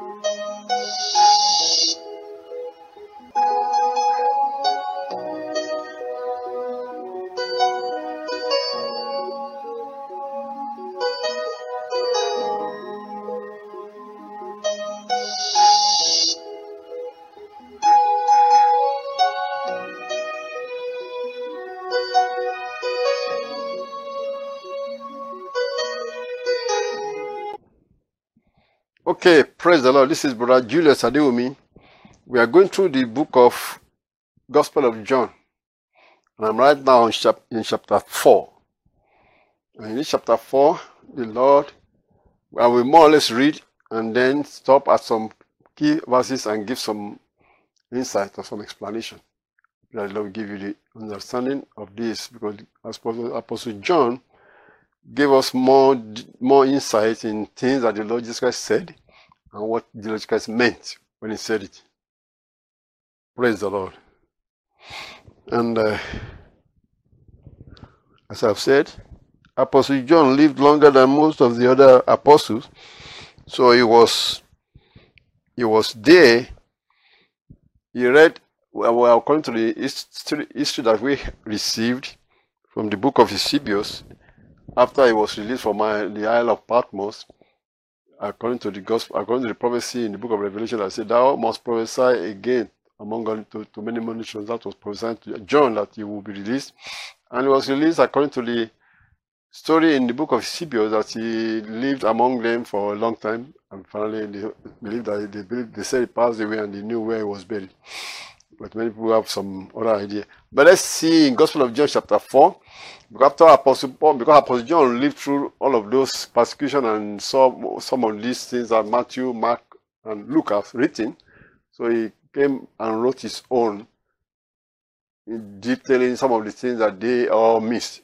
Thank you. Okay, praise the Lord. This is Brother Julius Adewumi. We are going through the book of Gospel of John. And I'm right now in, chap- in chapter 4. And in chapter 4, the Lord, I will more or less read and then stop at some key verses and give some insight or some explanation. That the Lord will give you the understanding of this because Apostle, Apostle John gave us more more insight in things that the Lord Jesus Christ said and what Jesus Christ meant when he said it. Praise the Lord. And uh, as I've said, Apostle John lived longer than most of the other apostles, so he was he was there. He read well, according to the history, history that we received from the book of Eusebius, after he was released from uh, the Isle of Patmos, according to the gospel, according to the prophecy in the book of Revelation, that said, Thou must prophesy again among to, to many nations. That was prophesied to John that he will be released. And he was released according to the story in the book of Eusebius that he lived among them for a long time. And finally, they believed that they, believed, they said he passed away and they knew where he was buried. But many people have some other idea. But let's see in Gospel of John chapter 4. Because after Apostle Paul, because Apostle John lived through all of those persecution and saw some of these things that Matthew, Mark, and Luke have written. So he came and wrote his own, detailing some of the things that they all missed.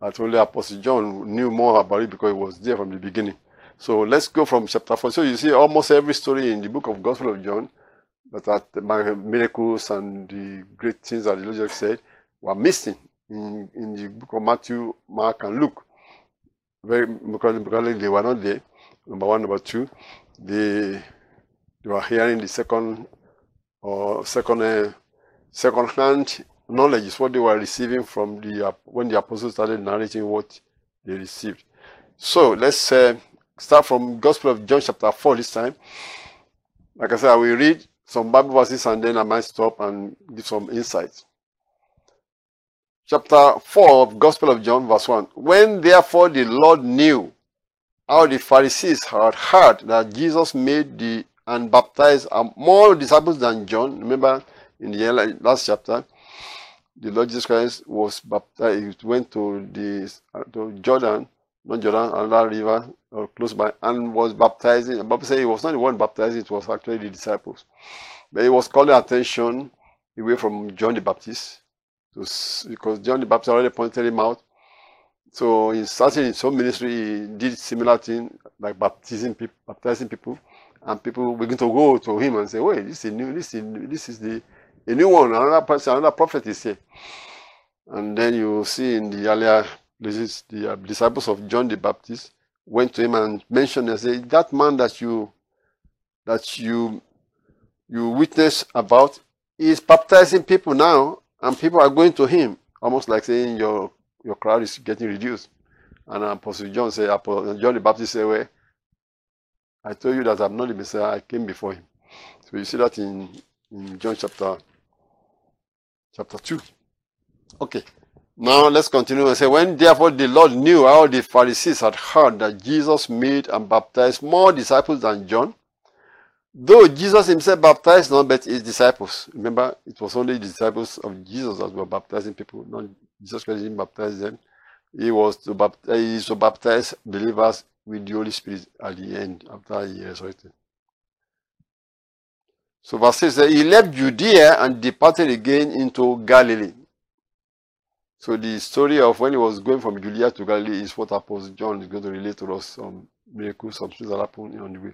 That only Apostle John knew more about it because he was there from the beginning. So let's go from chapter 4. So you see almost every story in the book of Gospel of John that are the miracles and the great things that the Lord just said were missing in, in the book of Matthew, Mark, and Luke. Very because, because they were not there. Number one, number two, they they were hearing the second or second uh, second hand knowledge is what they were receiving from the when the apostles started narrating what they received. So let's uh, start from Gospel of John chapter four this time. Like I said, I will read some Bible verses and then I might stop and give some insights. Chapter 4 of Gospel of John, verse 1. When therefore the Lord knew how the Pharisees had heard that Jesus made the and baptized more disciples than John, remember in the last chapter, the Lord Jesus Christ was baptized, he went to the to Jordan, not Jordan, another river or close by, and was baptizing. The Bible says he was not the one baptizing, it was actually the disciples. But he was calling attention away from John the Baptist because John the Baptist already pointed him out. So in starting his own ministry, he did similar thing like baptizing people, baptizing people, and people begin to go to him and say, "Wait, this is new. This is this is the a new one. Another person, another prophet is here." And then you see in the earlier places, the uh, disciples of John the Baptist went to him and mentioned and said, "That man that you that you you witness about is baptizing people now and people are going to him, almost like saying your your crowd is getting reduced. And Apostle John said, Apostle John the Baptist said, Well, I told you that I'm not the Messiah, I came before him. So you see that in, in John chapter chapter 2. Okay. Now let's continue and say, When therefore the Lord knew how the Pharisees had heard that Jesus made and baptized more disciples than John, Though Jesus himself baptized not but his disciples. Remember, it was only the disciples of Jesus that were baptizing people, not Jesus Christ didn't baptize them. He was to baptize, he is to baptize believers with the Holy Spirit at the end after he resurrected. So verse 6 says, He left Judea and departed again into Galilee. So the story of when he was going from Judea to Galilee is what Apostle John is going to relate to us some miracles, some things that happened on the way.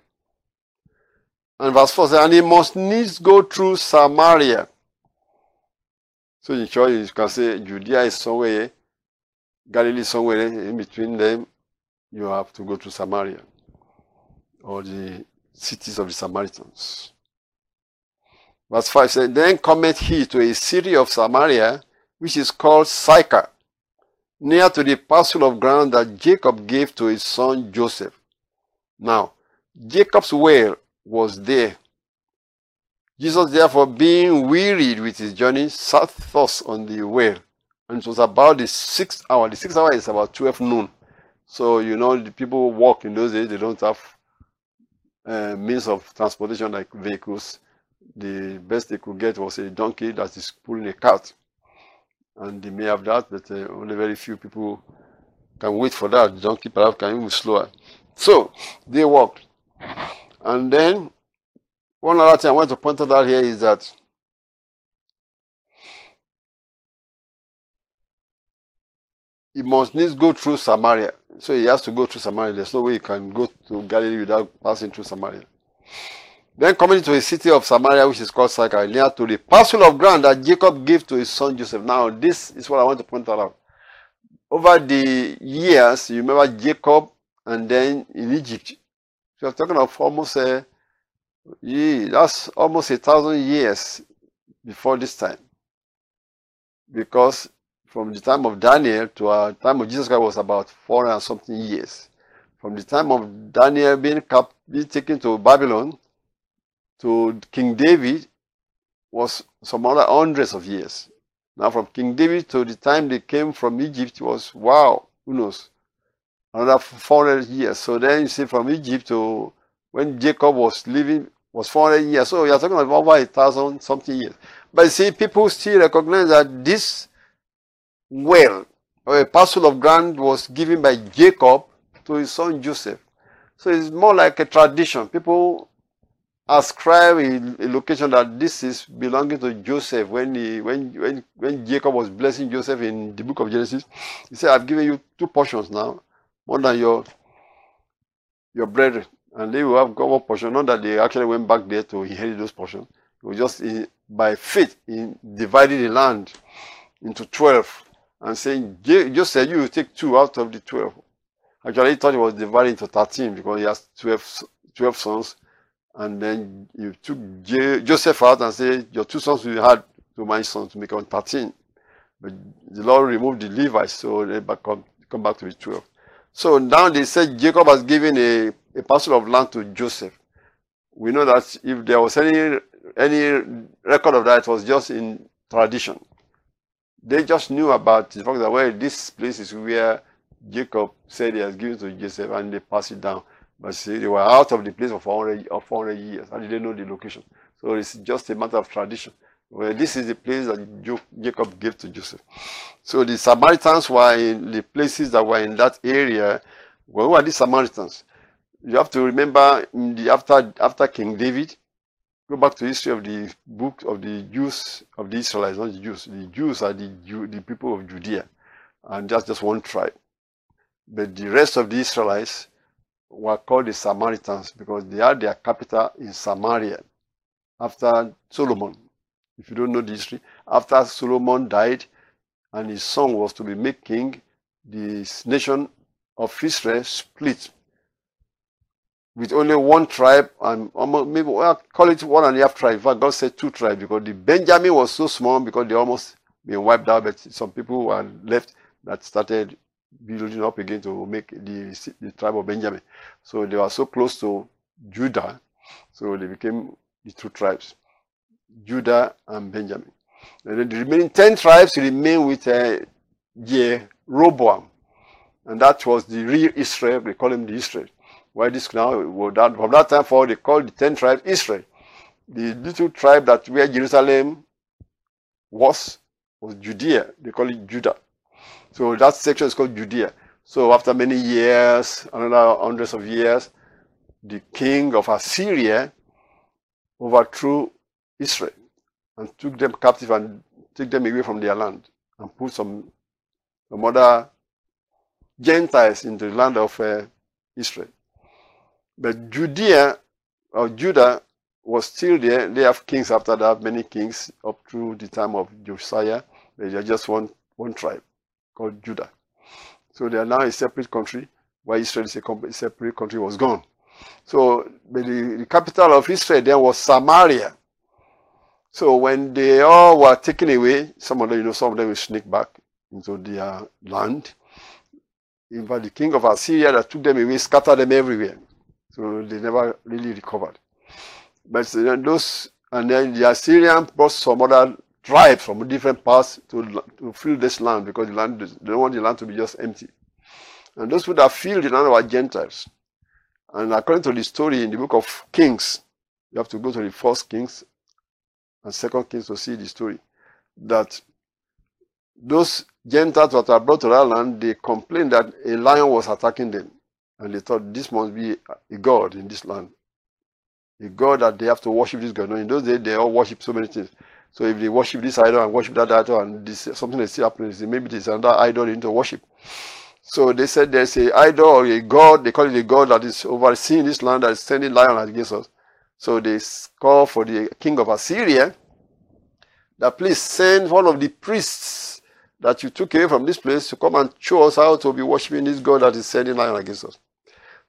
And verse 4 says, And he must needs go through Samaria. So in short, you can say Judea is somewhere, Galilee is somewhere in between them. You have to go to Samaria or the cities of the Samaritans. Verse 5 says, Then cometh he to a city of Samaria, which is called Sychar, near to the parcel of ground that Jacob gave to his son Joseph. Now, Jacob's well was there. Jesus, therefore, being wearied with his journey, sat thus on the well. And it was about the sixth hour. The sixth hour is about 12 noon. So, you know, the people walk in those days, they don't have uh, means of transportation like vehicles. The best they could get was a donkey that is pulling a cart. And they may have that, but uh, only very few people can wait for that. The donkey perhaps can move slower. So, they walked. And then, one other thing I want to point out here is that he must needs go through Samaria. So he has to go through Samaria. There's no way he can go to Galilee without passing through Samaria. Then coming to a city of Samaria, which is called Sychar, near to the parcel of ground that Jacob gave to his son Joseph. Now, this is what I want to point out. Over the years, you remember Jacob and then in Egypt. So you're talking of almost uh, a, yeah, that's almost a thousand years before this time. Because from the time of Daniel to the time of Jesus Christ was about four and something years. From the time of Daniel being, being taken to Babylon to King David was some other hundreds of years. Now from King David to the time they came from Egypt was, wow, who knows, another 400 years. So then you see from Egypt to when Jacob was living was 400 years. So you're talking about over a thousand something years. But you see, people still recognize that this well, or a parcel of ground was given by Jacob to his son Joseph. So it's more like a tradition. People ascribe a, location that this is belonging to Joseph when he when when when Jacob was blessing Joseph in the book of Genesis. He said, I've given you two portions now, more than your your brethren. And they will have got one portion. Not that they actually went back there to inherit those portions. It was just in, by faith in dividing the land into twelve and saying, said you will take two out of the 12. Actually, he thought it was divided into 13 because he has 12, 12 sons. And then you took Joseph out and said, your two sons will had to my son to make on 13. But the Lord removed the Levites, so they back come, come back to the 12. So now they said Jacob has given a, a parcel of land to Joseph. We know that if there was any any record of that, it was just in tradition. They just knew about the fact that well, this place is where Jacob said he has given to Joseph, and they passed it down. But see, they were out of the place for 400, 400 years, and they didn't know the location. So it's just a matter of tradition. Well, this is the place that Jacob gave to Joseph. So the Samaritans were in the places that were in that area. Well, who are these Samaritans? You have to remember the, after after King David, go back to the history of the book of the Jews of the Israelites, not the Jews. The Jews are the Jew, the people of Judea, and that's just one tribe. But the rest of the Israelites were called the Samaritans because they had their capital in Samaria after Solomon. If you don't know the history, after Solomon died and his son was to be made king, the nation of Israel split with only one tribe and almost maybe well, call it one and a half tribe. Fact, God said two tribes because the Benjamin was so small because they almost been wiped out, but some people were left that started building up again to make the, the tribe of Benjamin. So they were so close to Judah, so they became the two tribes, Judah and Benjamin. And then the remaining ten tribes remain with uh, Jeroboam, and that was the real Israel. They call him the Israel. Why this now? Well, that, from that time forward, they called the ten tribes Israel. The little tribe that where Jerusalem was was Judea. They call it Judah. So that section is called Judea. So after many years, another hundreds of years, the king of Assyria overthrew Israel and took them captive and took them away from their land and put some, some other Gentiles into the land of uh, Israel. But Judea or Judah was still there. They have kings after that, many kings up through the time of Josiah. They are just one, one tribe called Judah. So they are now a separate country, while Israel is a separate country was gone. So the, the capital of Israel then was Samaria. So when they all were taken away, some of them, you know, some of them will sneak back into their land. In fact, the king of Assyria that took them away scattered them everywhere. So they never really recovered. But those, and then the Assyrian brought some other tribes from different parts to, to fill this land because the land, they don't want the land to be just empty. And those who that filled the land were Gentiles. And according to the story in the book of Kings, you have to go to the first Kings and second Kings to see the story, that those Gentiles that are brought to that land, they complained that a lion was attacking them. And they thought this must be a god in this land. A god that they have to worship this god. No, in those days, they all worship so many things. So if they worship this idol and worship that idol and this, something is still happening, maybe there's another idol they need to worship. So they said there's a idol or a god, they call it a god that is overseeing this land that is sending lion against us. So they call for the king of Assyria that please send one of the priests that you took away from this place to come and show us how to be worshiping this God that is sending lion against us.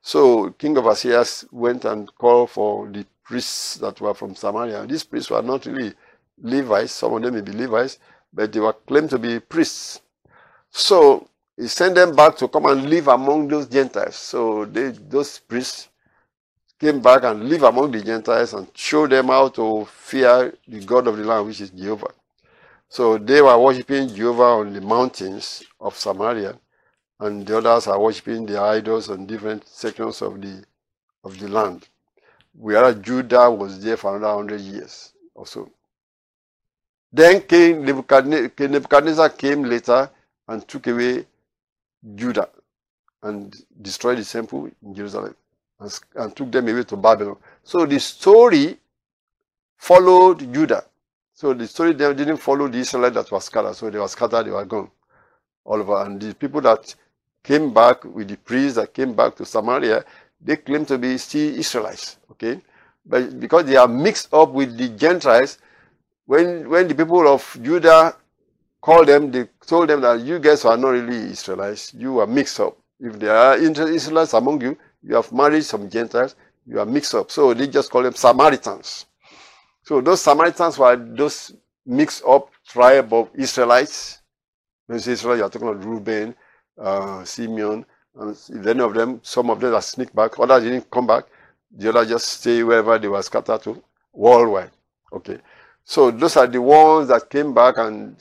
So King of Assyria went and called for the priests that were from Samaria. These priests were not really Levites, some of them may be Levites, but they were claimed to be priests. So he sent them back to come and live among those Gentiles. So they, those priests came back and live among the Gentiles and show them how to fear the God of the land, which is Jehovah. So they were worshiping Jehovah on the mountains of Samaria, and the others are worshiping the idols on different sections of the of the land. Whereas Judah was there for another hundred years or so. Then King Nebuchadnezzar came later and took away Judah and destroyed the temple in Jerusalem and, and took them away to Babylon. So the story followed Judah. So the story didn't follow the Israelites that were scattered. So they were scattered, they were gone. All over. And the people that came back with the priests that came back to Samaria, they claim to be still Israelites. Okay? But because they are mixed up with the Gentiles, when when the people of Judah called them, they told them that you guys are not really Israelites, you are mixed up. If there are Israelites among you, you have married some Gentiles, you are mixed up. So they just call them Samaritans. So those Samaritans were those mixed up tribe of Israelites. When you say Israel, you're talking about Reuben, uh, Simeon, and if any of them, some of them are sneak back, others didn't come back, the others just stay wherever they were scattered to, worldwide. Okay. So those are the ones that came back and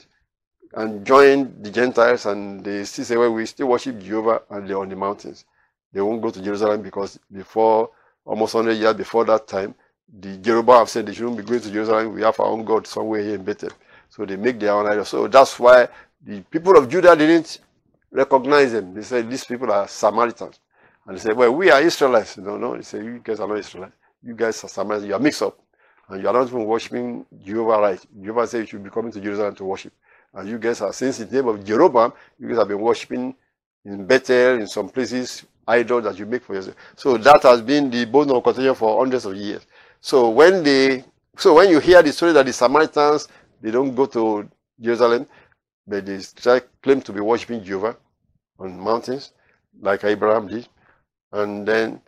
and joined the Gentiles and they still say, well, we still worship Jehovah and they're on the mountains. They won't go to Jerusalem because before, almost 100 years before that time, the Jeroboam have said they shouldn't be going to Jerusalem. We have our own God somewhere here in Bethel. So they make their own idol. So that's why the people of Judah didn't recognize them. They said, these people are Samaritans. And they said, well, we are Israelites. No, no. They said, you guys are not Israelites. You guys are Samaritans. You are mixed up. And you are not even worshiping Jehovah right. Jehovah said you should be coming to Jerusalem to worship. And you guys are, since the name of Jeroboam, you guys have been worshiping in Bethel, in some places, idol that you make for yourself. So that has been the bone of contention for hundreds of years. So when they, so when you hear the story that the Samaritans, they don't go to Jerusalem, but they try, claim to be worshiping Jehovah on mountains, like Abraham did. And then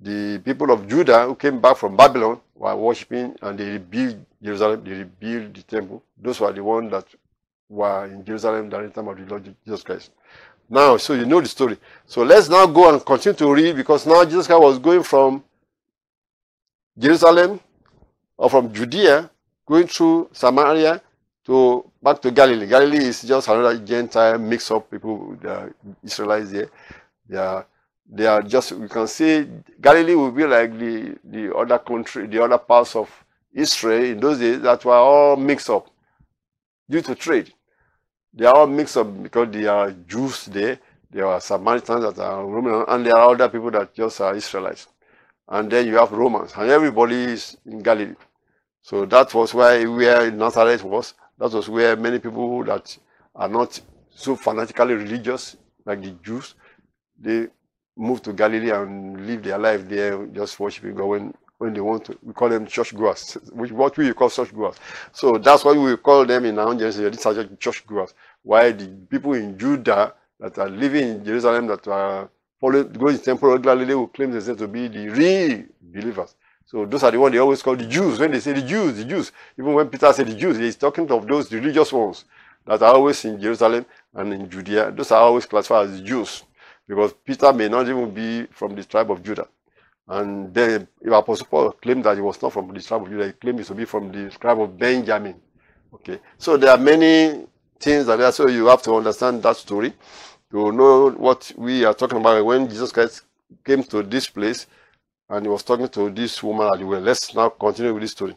the people of Judah who came back from Babylon were worshiping and they rebuilt Jerusalem, they rebuilt the temple. Those were the ones that were in Jerusalem during the time of the Lord Jesus Christ. Now, so you know the story. So let's now go and continue to read because now Jesus Christ was going from Jerusalem or from Judea, going through Samaria to back to Galilee. Galilee is just another Gentile mix up people, the Israelites there. They are, they are just, we can say Galilee will be like the, the other country, the other parts of Israel in those days that were all mixed up due to trade. They are all mixed up because they are Jews there, there are Samaritans that are Roman, and there are other people that just are Israelites. And then you have Romans, and everybody is in Galilee. So that was why where Nazareth was. That was where many people that are not so fanatically religious, like the Jews, they move to Galilee and live their life there, just worshiping God when, when they want to. We call them church goers, which what we call church goers. So that's why we call them in our own generation. These are just church goers. While the people in Judah that are living in Jerusalem that are follow, go to temple regularly, they will claim themselves to be the real believers. So those are the ones they always call the Jews. When they say the Jews, the Jews, even when Peter said the Jews, he's talking of those religious ones that are always in Jerusalem and in Judea. Those are always classified as Jews because Peter may not even be from the tribe of Judah. And then if Apostle Paul claimed that he was not from the tribe of Judah, he claimed he to be from the tribe of Benjamin. Okay, so there are many things that are so you have to understand that story to know what we are talking about when Jesus Christ came to this place and he was talking to this woman at the well. Let's now continue with this story.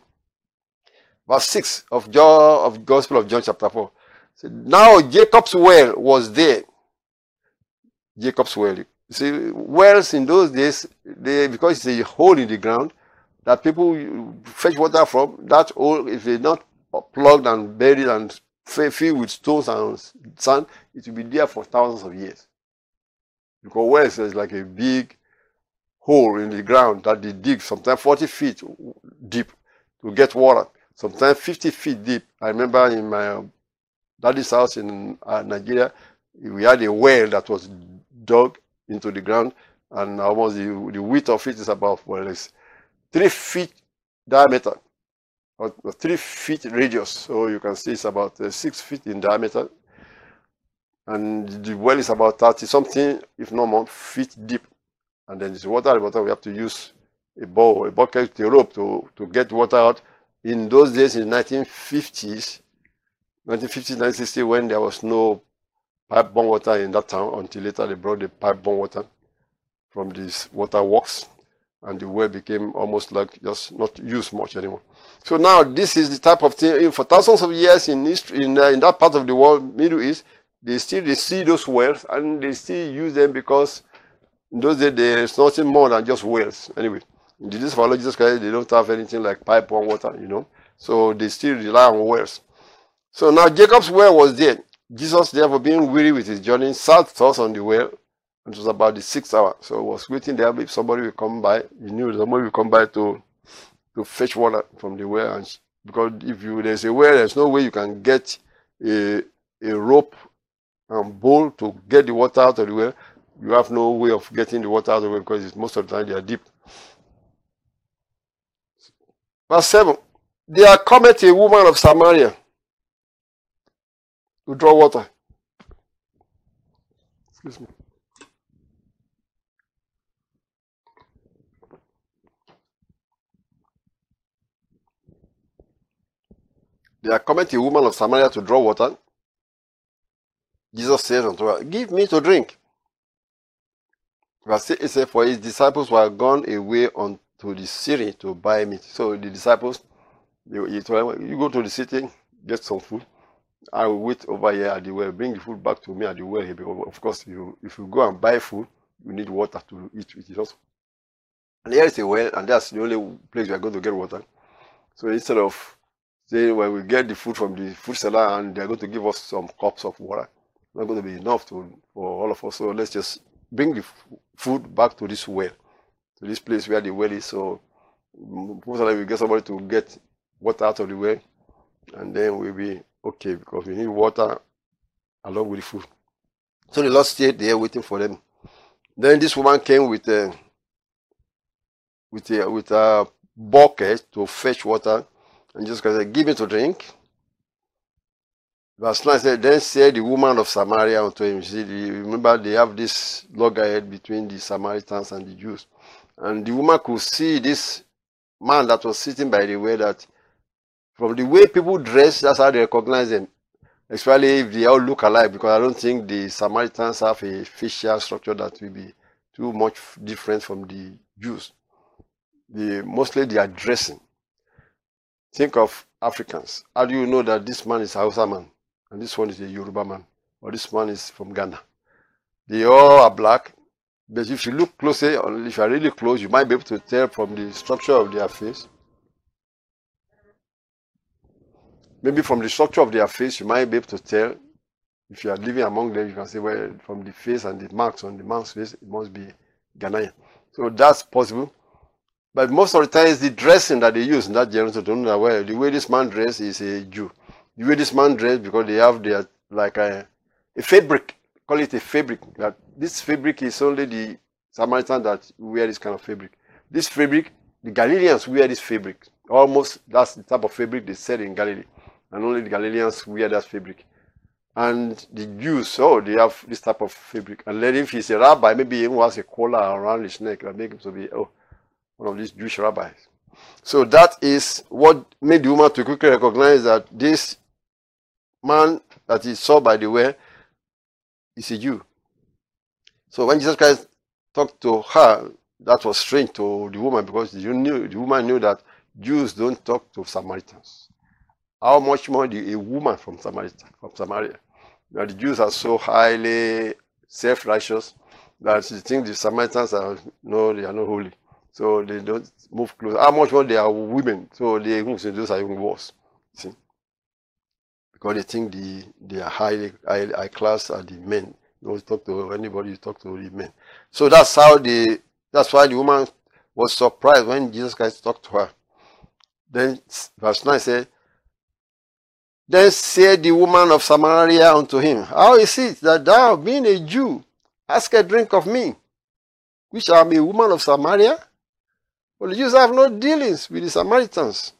Verse 6 of John of Gospel of John chapter 4. Now Jacob's well was there. Jacob's well. You see, wells in those days, they because it's a hole in the ground that people fetch water from, that hole, if they not plugged and buried and filled with stones and sand, it will be there for thousands of years. Because wells is like a big hole in the ground that they dig, sometimes 40 feet deep to get water, sometimes 50 feet deep. I remember in my daddy's house in uh, Nigeria, we had a well that was dug into the ground, and almost the, the width of it is about well, it's three feet diameter, or, three feet radius. So you can see it's about uh, six feet in diameter, and the well is about 30 something, if not more, feet deep and then there's water bottom. We have to use a bowl, a bucket, a rope to, to get water out. In those days, in 1950s, 1950s, 1960, when there was no pipe-borne water in that town, until later they brought the pipe-borne water from these water works, and the well became almost like just not used much anymore. So now this is the type of thing. For thousands of years in history, in, uh, in that part of the world, Middle East, they still they see those wells and they still use them because in those days, there's nothing more than just wells. Anyway, in days of Jesus Christ, they don't have anything like pipe or water, you know. So they still rely on wells. So now Jacob's well was there. Jesus, therefore, being weary with his journey, sat thus on the well. It was about the sixth hour. So he was waiting there if somebody will come by. He knew somebody will come by to to fetch water from the well. And because if you there's a well, there's no way you can get a, a rope and bowl to get the water out of the well you have no way of getting the water out of the well because most of the time they are deep. Verse 7 There cometh a woman of Samaria to draw water. Excuse me. There cometh a woman of Samaria to draw water. Jesus said unto her, Give me to drink. Verse 8 says, For his disciples were gone away unto the city to buy meat. So the disciples, you go to the city, get some food. I will wait over here at the well. Bring the food back to me at the well. Because of course, if you, if you go and buy food, you need water to eat with it also. And here is a well, and that's the only place we are going to get water. So instead of saying, when we get the food from the food seller and they're going to give us some cups of water, not going to be enough to, for all of us. So let's just bring the food back to this well, to this place where the well is. So most of the we get somebody to get water out of the well, and then we'll be okay because we need water along with food. So the Lord stayed there waiting for them. Then this woman came with a with a with a bucket to fetch water, and just said, "Give me to drink." Verse 9 said, Then said the woman of Samaria unto him, see, remember they have this loggerhead between the Samaritans and the Jews. And the woman could see this man that was sitting by the way that from the way people dress, that's how they recognize them. Especially if they all look alike, because I don't think the Samaritans have a facial structure that will be too much different from the Jews. Mostly they are dressing. Think of Africans. How do you know that this man is a Hausa man? and this one is a Yoruba man, or this one is from Ghana. They all are black, but if you look closely, if you are really close, you might be able to tell from the structure of their face. Maybe from the structure of their face, you might be able to tell. If you are living among them, you can say, well, from the face and the marks on the man's face, it must be Ghanaian. So that's possible. But most of the time, it's the dressing that they use in that generation to know that, well, the way this man dresses is a Jew the way this man dressed because they have their like a, a fabric call it a fabric. That this fabric is only the Samaritan that wear this kind of fabric. This fabric, the Galileans wear this fabric. Almost that's the type of fabric they sell in Galilee. And only the Galileans wear that fabric. And the Jews, oh, they have this type of fabric. And then if he's a rabbi, maybe he has a collar around his neck that make him to be, oh, one of these Jewish rabbis. So that is what made the woman to quickly recognize that this man that he saw by the way is a Jew. So when Jesus Christ talked to her, that was strange to the woman because knew, the woman knew that Jews don't talk to Samaritans. How much more the, a woman from Samaria? From Samaria. Now the Jews are so highly self-righteous that they think the Samaritans are no, they are not holy. So they don't move close. How much more they are women, so they those are even worse. See? Because they think the they are high, high, high class are the men. You don't talk to anybody, you talk to the men. So that's how the that's why the woman was surprised when Jesus Christ talked to her. Then verse 9 said, Then said the woman of Samaria unto him, How is it that thou, being a Jew, ask a drink of me, which I am a woman of Samaria? Well, the Jews have no dealings with the Samaritans.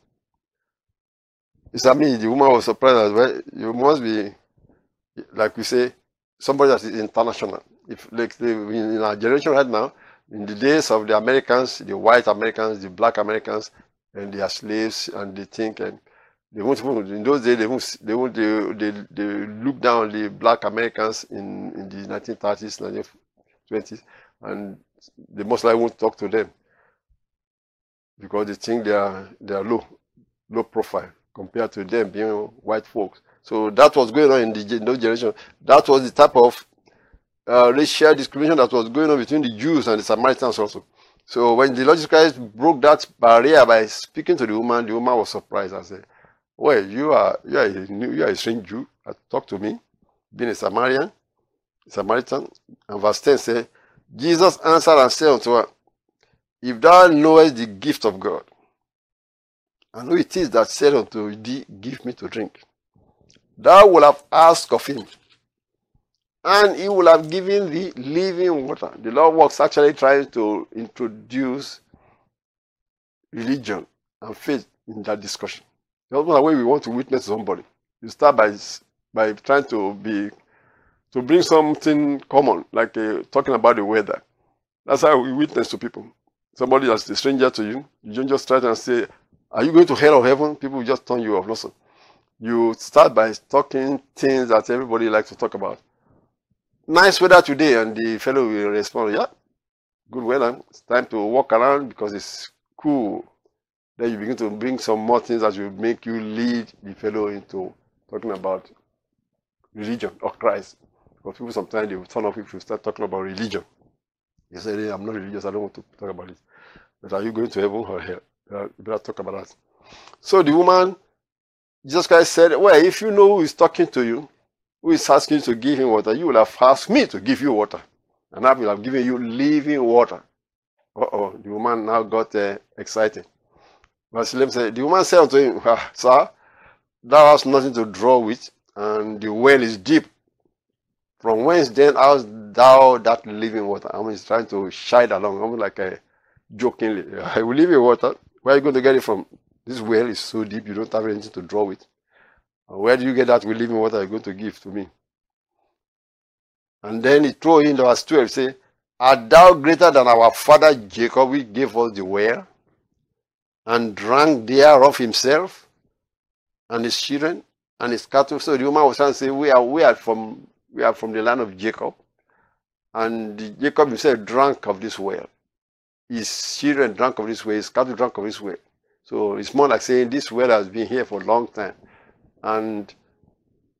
It's I mean, the woman was surprised as well. You must be, like we say, somebody that is international. If like in our generation right now, in the days of the Americans, the white Americans, the black Americans, and their slaves, and they think and they won't in those days they won't they won't they, they, they look down the black Americans in, in the 1930s, 1920s, and they most likely won't talk to them because they think they are they are low low profile compared to them being white folks. So that was going on in the in those generation. That was the type of uh, racial discrimination that was going on between the Jews and the Samaritans also. So when the Lord Jesus Christ broke that barrier by speaking to the woman, the woman was surprised and said, "Well, you are you are a new, you are a strange Jew. Talk to me, being a Samaritan, Samaritan." And verse ten said, Jesus answered and said unto her, if thou knowest the gift of God, and who it is that said unto thee, Give me to drink, thou will have asked of him, and he will have given thee living water. The Lord was actually trying to introduce religion and faith in that discussion. That's not the way we want to witness somebody. You start by by trying to be to bring something common, like uh, talking about the weather. That's how we witness to people somebody that's a stranger to you, you don't just try and say, Are you going to hell or heaven? People just turn you off. Listen. You start by talking things that everybody likes to talk about. Nice weather today, and the fellow will respond, Yeah, good weather. It's time to walk around because it's cool. Then you begin to bring some more things that will make you lead the fellow into talking about religion or Christ. Because people sometimes they will turn off if you start talking about religion. You say, hey, I'm not religious, I don't want to talk about it. But are you going to heaven or hell? You better talk about that. So the woman, Jesus Christ said, Well, if you know who is talking to you, who is asking you to give him water, you will have asked me to give you water. And I will have given you living water. Uh oh, the woman now got uh, excited. Verse 11 said, The woman said unto him, ah, Sir, thou hast nothing to draw with, and the well is deep. From whence then hast thou that living water? I mean, he's trying to it along, almost like a jokingly. I will leave you water. Where are you going to get it from? This well is so deep, you don't have anything to draw with. Where do you get that living water you're going to give to me? And then he threw in the verse 12, say, Art thou greater than our father Jacob, which gave us the well, and drank thereof himself, and his children, and his cattle? So the woman was trying to say, We are we are from we are from the land of Jacob. And Jacob himself drank of this well his children drank of this well, his cattle drank of this well. So it's more like saying this well has been here for a long time. And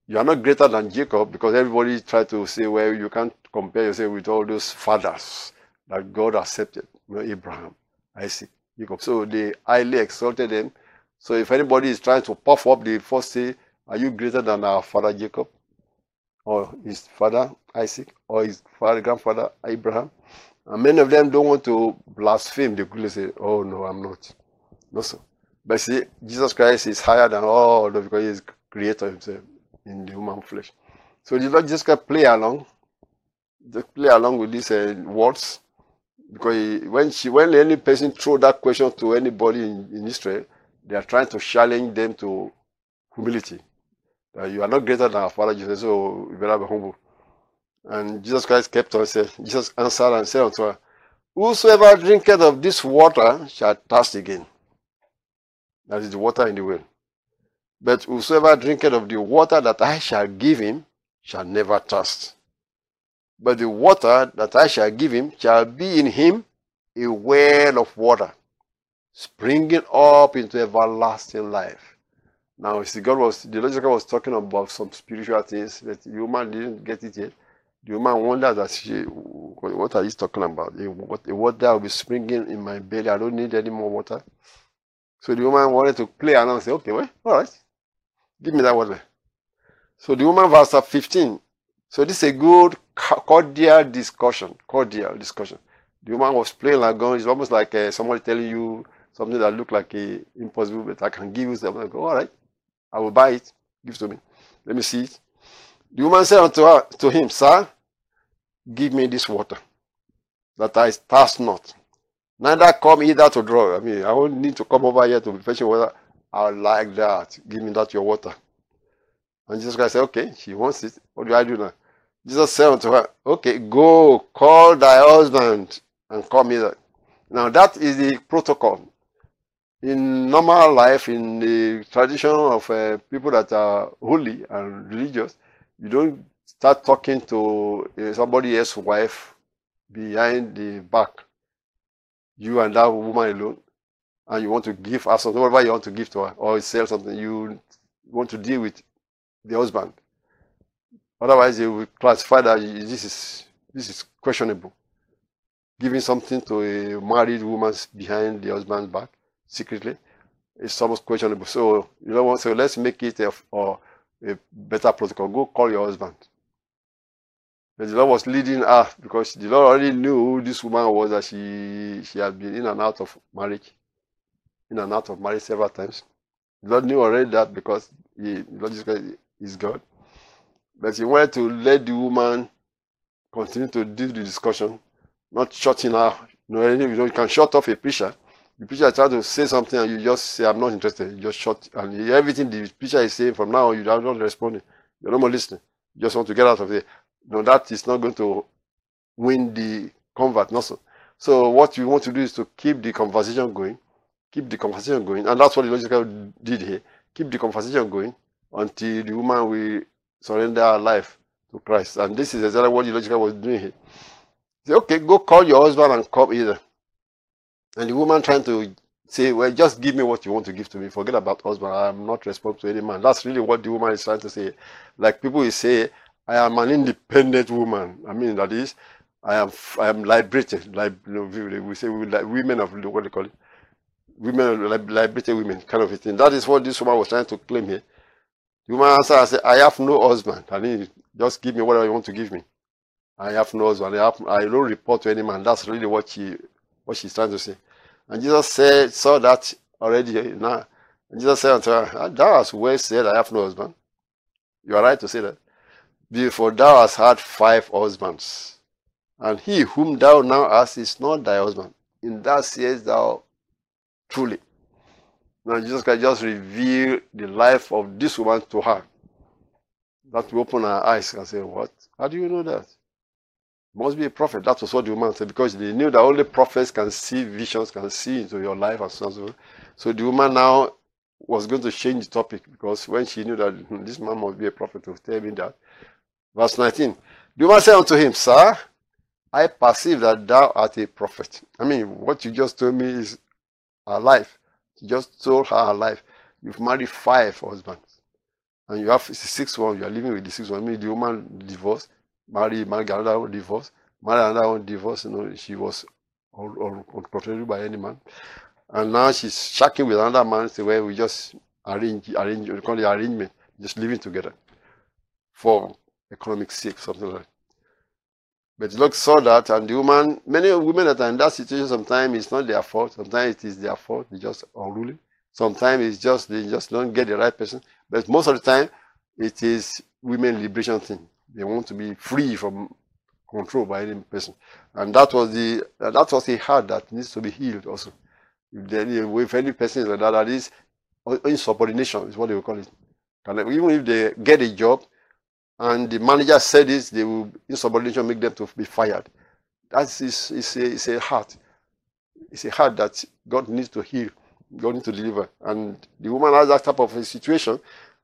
you are not greater than Jacob because everybody tried to say, well, you can't compare yourself with all those fathers that God accepted, you know, Abraham, Isaac, Jacob. So they highly exalted him. So if anybody is trying to puff up, they first say, are you greater than our father Jacob? Or his father Isaac? Or his father, grandfather Abraham? And many of them don't want to blaspheme. They could say, oh, no, I'm not. No, sir. But see, Jesus Christ is higher than all of because he is creator himself in the human flesh. So the Lord Jesus Christ play along just play along with these uh, words because he, when she when any person throw that question to anybody in, in Israel, they are trying to challenge them to humility. Uh, you are not greater than our Father Jesus, so you better be humble. And Jesus Christ kept on saying, Jesus answered and said unto her, Whosoever drinketh of this water shall thirst again. That is the water in the well. But whosoever drinketh of the water that I shall give him shall never thirst. But the water that I shall give him shall be in him a well of water, springing up into everlasting life. Now, see, God was the logical was talking about some spiritual things, but the woman didn't get it yet. The woman wondered that she, what are you talking about? The water will be springing in my belly. I don't need any more water. So the woman wanted to play around and say, okay, well, all right, give me that water. So the woman, verse 15. So this is a good cordial discussion. Cordial discussion. The woman was playing like gun. It's almost like uh, somebody telling you something that looked like a impossible, but I can give you something. I go, all right, I will buy it. Give it to me. Let me see it. The woman said unto her, to him, Sir, give me this water, that I thirst not. Neither come either to draw. I mean, I won't need to come over here to be fetching water. I like that. Give me that your water. And Jesus Christ said, Okay, she wants it. What do I do now? Jesus said unto her, Okay, go, call thy husband and come hither. Now that is the protocol. In normal life, in the tradition of uh, people that are holy and religious, you don't start talking to uh, somebody else's wife behind the back. You and that woman alone, and you want to give her something, whatever you want to give to her, or sell something, you want to deal with the husband. Otherwise, they will classify that this is this is questionable. Giving something to a married woman behind the husband's back secretly is almost questionable. So you know what? So let's make it a, a better protocol. Go call your husband. But the Lord was leading her because the Lord already knew who this woman was that she she had been in and out of marriage, in and out of marriage several times. The Lord knew already that because he, the Lord is God. But he wanted to let the woman continue to do the discussion, not shutting her. Know, you, know, you can shut off a preacher. The preacher tries to say something and you just say, I'm not interested. You just shut. And everything the preacher is saying from now on, you are not responding. You're not more listening. You just want to get out of there. No, that is not going to win the convert. No, so. so what you want to do is to keep the conversation going. Keep the conversation going. And that's what the logical did here. Keep the conversation going until the woman will surrender our life to Christ. And this is exactly what the logical was doing here. Say, okay, go call your husband and come either. And the woman trying to say, well, just give me what you want to give to me. Forget about husband. I'm not responsible to any man. That's really what the woman is trying to say. Like people will say, I am an independent woman. I mean, that is, I am I am liberated. Like we say, we like women of what they call it, women liberated women, kind of a thing. That is what this woman was trying to claim here. The woman answered and said, I have no husband. I mean, just give me whatever you want to give me. I have no husband. I, have, I don't report to any man. That's really what she what she's trying to say. And Jesus said, saw that already now. And Jesus said unto her, ah, Thou hast well said, I have no husband. You are right to say that. Before thou hast had five husbands, and he whom thou now hast is not thy husband. In that sayest thou truly. Now Jesus Christ just reveal the life of this woman to her. That will open her eyes and say, What? How do you know that? Must be a prophet. That was what the woman said, because they knew that only prophets can see visions, can see into your life and so on. So, so the woman now was going to change the topic because when she knew that hmm, this man must be a prophet to tell me that. Verse 19. The woman said unto him, Sir, I perceive that thou art a prophet. I mean, what you just told me is a life. Just told her her life. You've married five husbands. And you have sixth one, you are living with the sixth one. I mean, the woman divorced, married, married another one, divorced, married another one, divorced. You know, she was uncontrolled by any man. And now she's shacking with another man. Say, well, we just arrange, arrange, we call it arrangement, just living together for economic sake, something like that. But Lord saw that, and the woman, many women that are in that situation, sometimes it's not their fault, sometimes it is their fault, they just unruly. Sometimes it's just they just don't get the right person. But most of the time, it is women liberation thing. They want to be free from control by any person. And that was the that was a heart that needs to be healed also. If, there, if any person is like that, that is uh, insubordination is what they will call it. Even if they get a job and the manager said this, they will insubordination make them to be fired. That is, is, a, is a heart. It's a heart that God needs to heal, God needs to deliver. And the woman has that type of a situation,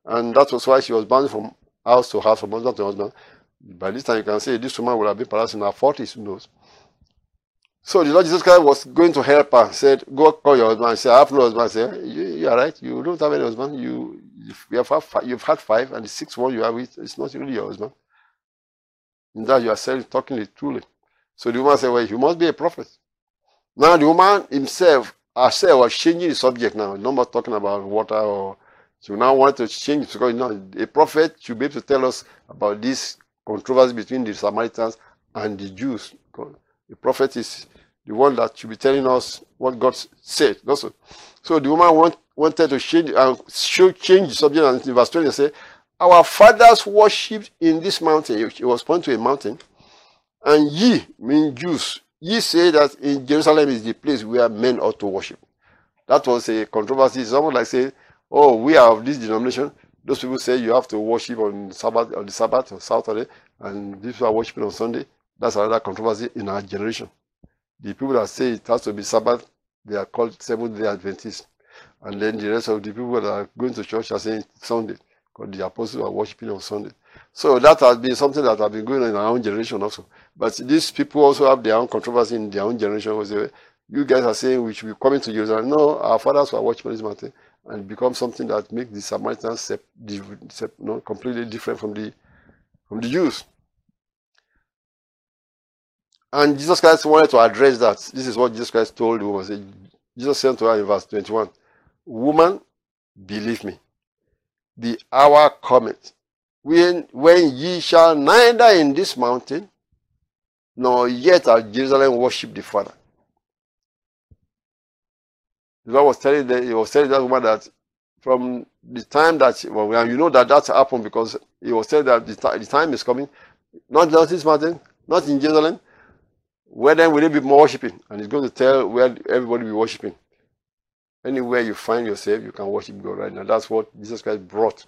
and that was why she was bouncing from house to house, from husband to husband. By this time, you can say this woman would have been perhaps in her 40s, who knows. So the Lord Jesus Christ was going to help her, said, Go call your husband. I said, I have no husband. I said, you, you are right. You don't have any husband. You, you have, five, you've had five, and the sixth one you have with, it's not really your husband. In that you are saying, talking it truly. So the woman said, Well, you must be a prophet. Now the woman himself, herself was changing the subject now, no more talking about water or she now wanted to change because you know a prophet should be able to tell us about this controversy between the Samaritans and the Jews. The prophet is the one that should be telling us what God said. Also. So the woman want, wanted to change and uh, should change the subject and in verse 20 say, Our fathers worshipped in this mountain. It was pointing to a mountain. And ye, mean Jews, ye say that in Jerusalem is the place where men ought to worship. That was a controversy. Someone like say, Oh, we are of this denomination. Those people say you have to worship on Sabbath on the Sabbath or Saturday, and these people are worshiping on Sunday. That's another controversy in our generation. The people that say it has to be Sabbath, they are called Seventh day Adventists. And then the rest of the people that are going to church are saying Sunday, because the apostles are worshiping on Sunday. So that has been something that has been going on in our own generation also. But these people also have their own controversy in their own generation. You guys are saying we should be coming to Jerusalem. No, our fathers were worshiping this mountain and become something that makes the Samaritans sep, sep, no, completely different from the from the Jews. And Jesus Christ wanted to address that. This is what Jesus Christ told the woman. Jesus said to her in verse 21, Woman, believe me, the hour cometh when, when ye shall neither in this mountain nor yet at Jerusalem worship the Father. The Lord was telling that he was telling that woman that from the time that well, you know that that happened because he was telling that the, the time is coming, not just this mountain, not in Jerusalem, where then will they be more worshiping? And he's going to tell where everybody will be worshiping. Anywhere you find yourself, you can worship God right now. That's what Jesus Christ brought.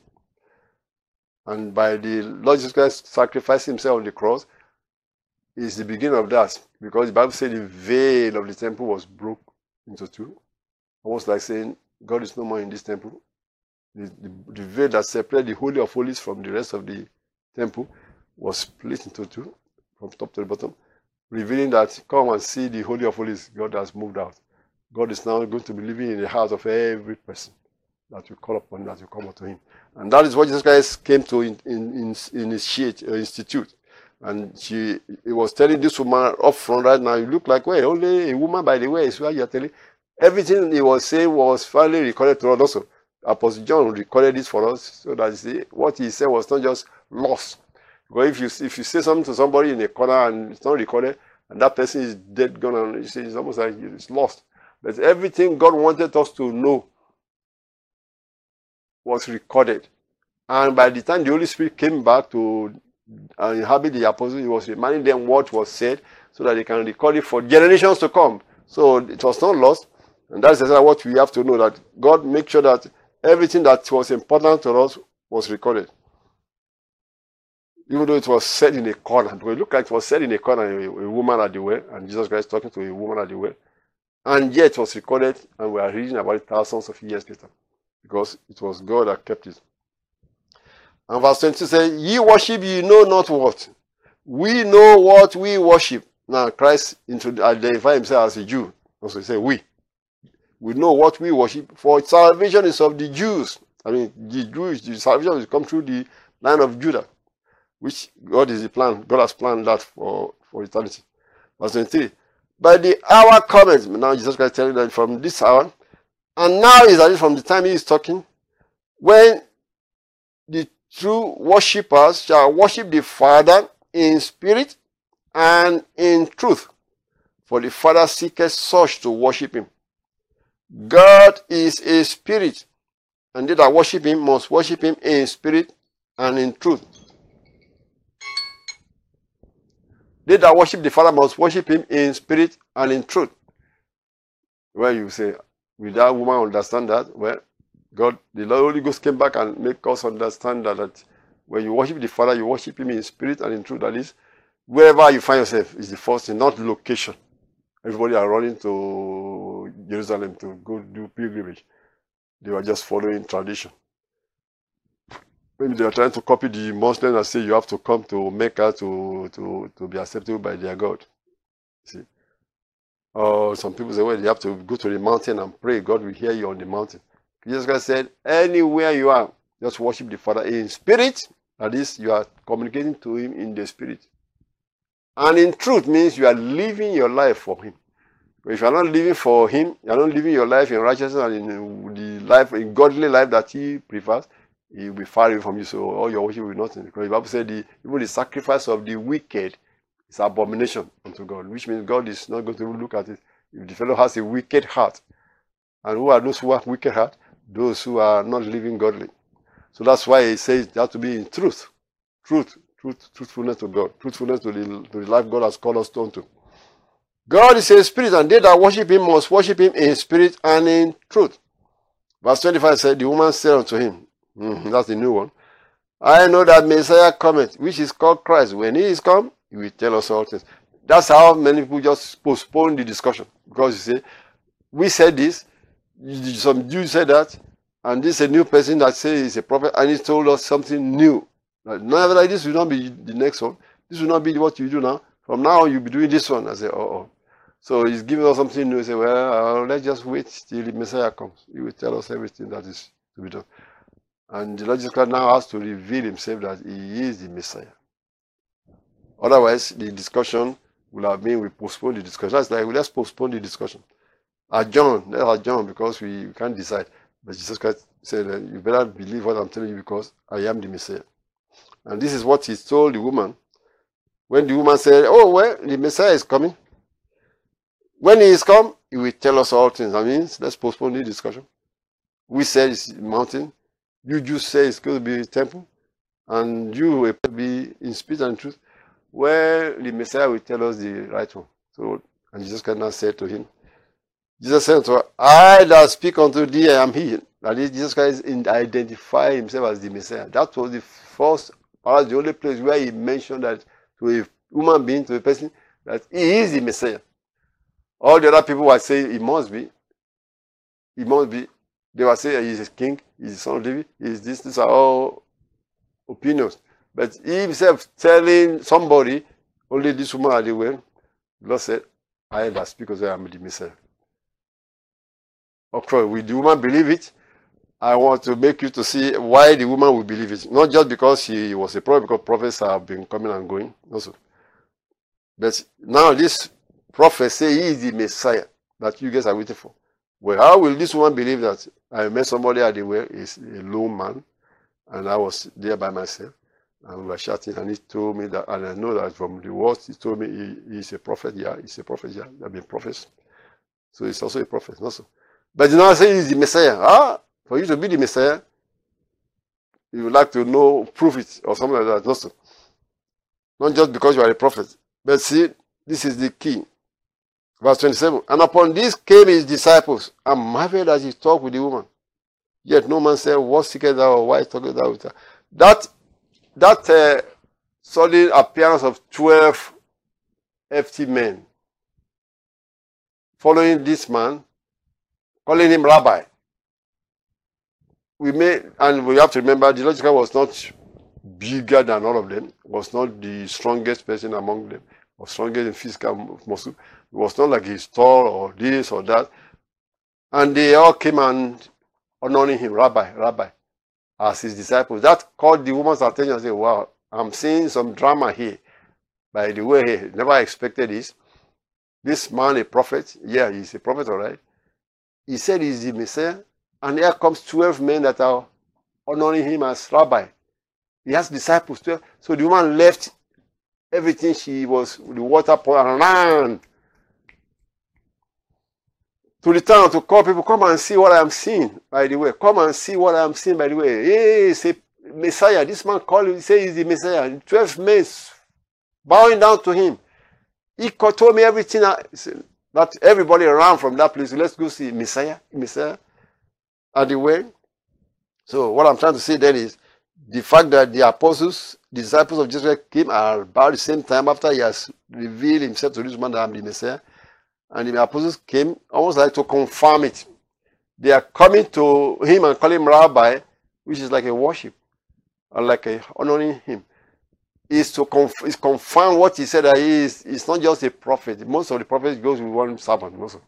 And by the Lord Jesus Christ sacrificing himself on the cross, is the beginning of that. Because the Bible said the veil of the temple was broke into two. Almost like saying, God is no more in this temple. The, the, the veil that separated the Holy of Holies from the rest of the temple was split into two, from top to the bottom revealing that come and see the Holy of Holies, God has moved out. God is now going to be living in the heart of every person that you call upon, that you come to Him. And that is what Jesus Christ came to in, in, in, in his uh, institute. And she he was telling this woman up front right now, you look like, well, only a woman, by the way, is why you're telling. Everything he was saying was finally recorded to us also. Apostle John recorded this for us so that what he said was not just lost, because if you if you say something to somebody in a corner and it's not recorded, and that person is dead, gone, and see, it's almost like it's lost. But everything God wanted us to know was recorded. And by the time the Holy Spirit came back to uh, inhabit the apostles, he was reminding them what was said so that they can record it for generations to come. So it was not lost. And that's exactly what we have to know that God make sure that everything that was important to us was recorded even though it was said in a corner, it looked like it was said in a corner, a, a, woman at the well, and Jesus Christ talking to a woman at the well. And yet it was recorded, and we are reading about it thousands of years later, because it was God that kept it. And verse 20 says, Ye worship ye know not what. We know what we worship. Now Christ uh, identified himself as a Jew. Also he said, We. We know what we worship, for salvation is of the Jews. I mean, the Jews, the salvation is come through the line of Judah which God is the plan. God has planned that for, for eternity. Verse 23. By the hour cometh, now Jesus Christ telling that from this hour, and now is that from the time he is talking, when the true worshippers shall worship the Father in spirit and in truth. For the Father seeketh such to worship him. God is a spirit, and they that worship him must worship him in spirit and in truth. They that worship the Father must worship him in spirit and in truth. Well, you say, will that woman understand that? Well, God, the Holy Ghost came back and make us understand that, that when you worship the Father, you worship him in spirit and in truth. That is, wherever you find yourself is the first thing, not location. Everybody are running to Jerusalem to go do pilgrimage. They were just following tradition. Maybe they are trying to copy the Muslims and say you have to come to Mecca to, to, to be accepted by their God. See? Or some people say, well, you have to go to the mountain and pray. God will hear you on the mountain. Jesus Christ said, anywhere you are, just worship the Father in spirit. That is, you are communicating to Him in the spirit. And in truth means you are living your life for Him. If you are not living for Him, you are not living your life in righteousness and in the life, in godly life that He prefers, He will be far away from you. So all your worship will be nothing. Because the Bible said the, even the sacrifice of the wicked is abomination unto God, which means God is not going to look at it. If the fellow has a wicked heart, and who are those who have wicked heart? Those who are not living godly. So that's why he says that to be in truth. Truth truth, truthfulness to God, truthfulness to the, to the life God has called us to. God is a spirit, and they that worship him must worship him in spirit and in truth. Verse 25 said, The woman said unto him, mm, That's the new one. I know that Messiah cometh, which is called Christ. When he is come, he will tell us all things. That's how many people just postpone the discussion. Because you say, we said this, some Jews said that, and this is a new person that says he's a prophet, and he told us something new. Now, like this will not be the next one. This will not be what you do now. From now on, you'll be doing this one. I say, oh, oh. So he's giving us something new. He say, well, uh, let's just wait till the Messiah comes. He will tell us everything that is to be done. And the Lord Jesus Christ now has to reveal himself that he is the Messiah. Otherwise, the discussion will have been, we postpone the discussion. That's like, let's postpone the discussion. Adjourn, let's adjourn because we, we can't decide. But Jesus Christ said, you better believe what I'm telling you because I am the Messiah. And this is what he told the woman. When the woman said, Oh, well, the Messiah is coming. When he is come, he will tell us all things. That means let's postpone the discussion. We said it's mountain. You just say it's going to be a temple. And you will be in spirit and truth. Well, the Messiah will tell us the right one. So, and Jesus cannot say to him, Jesus said to her, I that speak unto thee, I am he. That is, Jesus Christ identify himself as the Messiah. That was the first perhaps the only place where he mentioned that to a human being, to a person, that he is the Messiah. All the other people were saying he must be. He must be. They were saying he's a king, he's the son of David, he's this, these are all opinions. But he himself telling somebody, only this woman are the the Lord said, I that speak because I am the Messiah. Of course, will the woman believe it? I want to make you to see why the woman will believe it. Not just because she was a prophet, because prophets have been coming and going also. But now this prophet say he is the Messiah that you guys are waiting for. Well, how will this woman believe that I met somebody at the well, is a low man, and I was there by myself, and we were chatting, and he told me that, and I know that from the words he told me he, he's a prophet, yeah, he's a prophet, yeah, there have been prophets. So he's also a prophet, also. But you know, I say he's the Messiah. Ah, for you to be the Messiah, you would like to know, prove it, or something like that. Also. Not just because you are a prophet. But see, this is the key. Verse 27. And upon this came his disciples, and marveled as he talked with the woman. Yet no man said, What seeketh thou, or why talketh thou with her? That, that uh, sudden appearance of 12 FT men following this man, calling him rabbi, we may, and we have to remember, the logical was not bigger than all of them, was not the strongest person among them, or strongest in physical muscle. It was not like he's tall or this or that. And they all came and honoring him, Rabbi, Rabbi, as his disciples. That caught the woman's attention and said, Wow, I'm seeing some drama here. By the way, hey, never expected this. This man, a prophet, yeah, he's a prophet, all right. He said he's the Messiah. And here comes 12 men that are honoring him as rabbi. He has disciples 12. So the woman left everything she was, the water pour and ran to the town to call people, come and see what I am seeing, by the way. Come and see what I am seeing, by the way. Hey, say Messiah. This man called, he says he's the Messiah. 12 men bowing down to him. He told me everything that everybody ran from that place. Let's go see Messiah, Messiah at the way. So what I'm trying to say then is the fact that the apostles, disciples of Jesus came about the same time after he has revealed himself to this man that I'm the Messiah. And the apostles came almost like to confirm it. They are coming to him and calling him rabbi, which is like a worship, or like a honoring him. Is to conf- is confirm what he said that he is. It's not just a prophet. Most of the prophets goes with one servant. Also,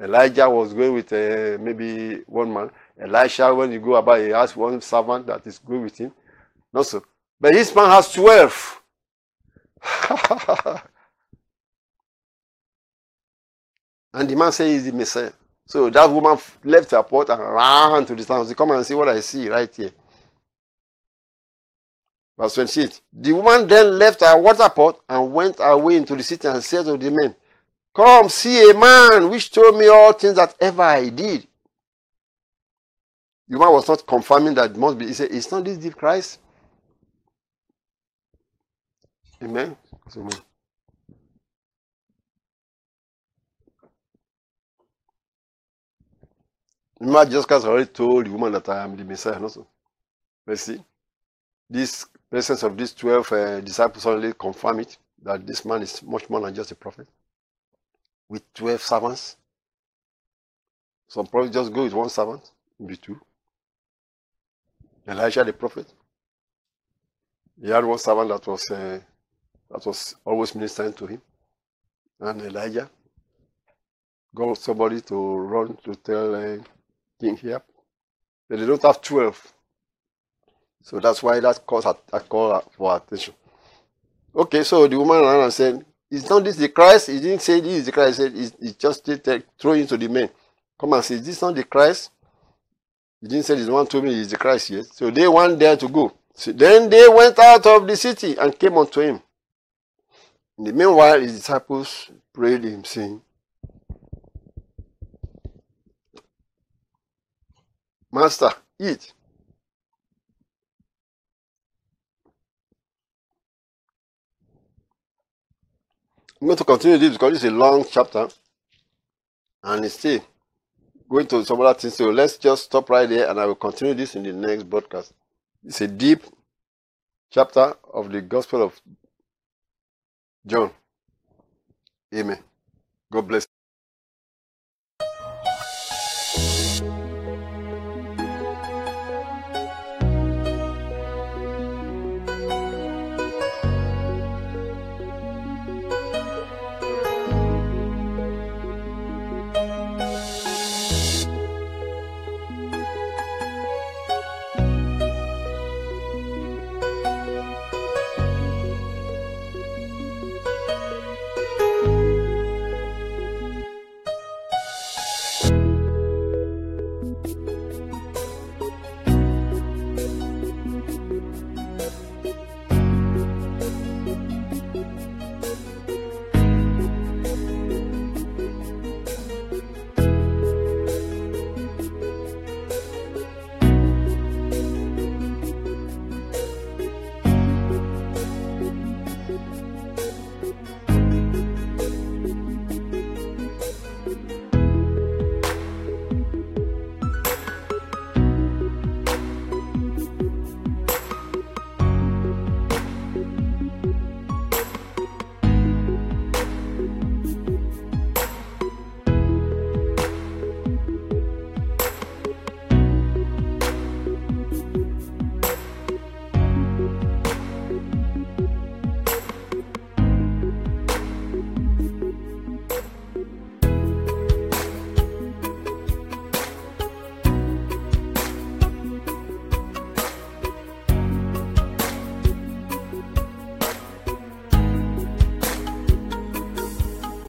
Elijah was going with uh, maybe one man. Elisha, when you go about, he has one servant that is good with him. Not so. But this man has 12. and the man says he's the Messiah. So that woman left her pot and ran to the town. She come and see what I see right here. Verse 28. The woman then left her water pot and went away into the city and said to the men, Come see a man which told me all things that ever I did. The man was not confirming that it must be. He said, It's not this deep Christ. Amen. Amen. Remember, Jesus Christ already told the woman that I am the Messiah. Also. But see, this presence of these 12 uh, disciples only confirm it that this man is much more than just a prophet. With 12 servants. Some prophets just go with one servant, maybe two. Elijah the prophet. He had one servant that was uh, that was always ministering to him. And Elijah got somebody to run to tell uh, King here. But they don't have 12. So that's why that calls a call for attention. Okay, so the woman ran and said, Is not this the Christ? He didn't say this is the Christ. He said, He just throw into the men. Come and say, Is this not the Christ? He didn't say this one told me he's the Christ yet. So they went there to go. So then they went out of the city and came unto him. In the meanwhile, his disciples prayed him, saying, Master, eat. I'm going to continue this because it's a long chapter and it's still going to some other things. So let's just stop right there and I will continue this in the next broadcast. It's a deep chapter of the Gospel of John. Amen. God bless.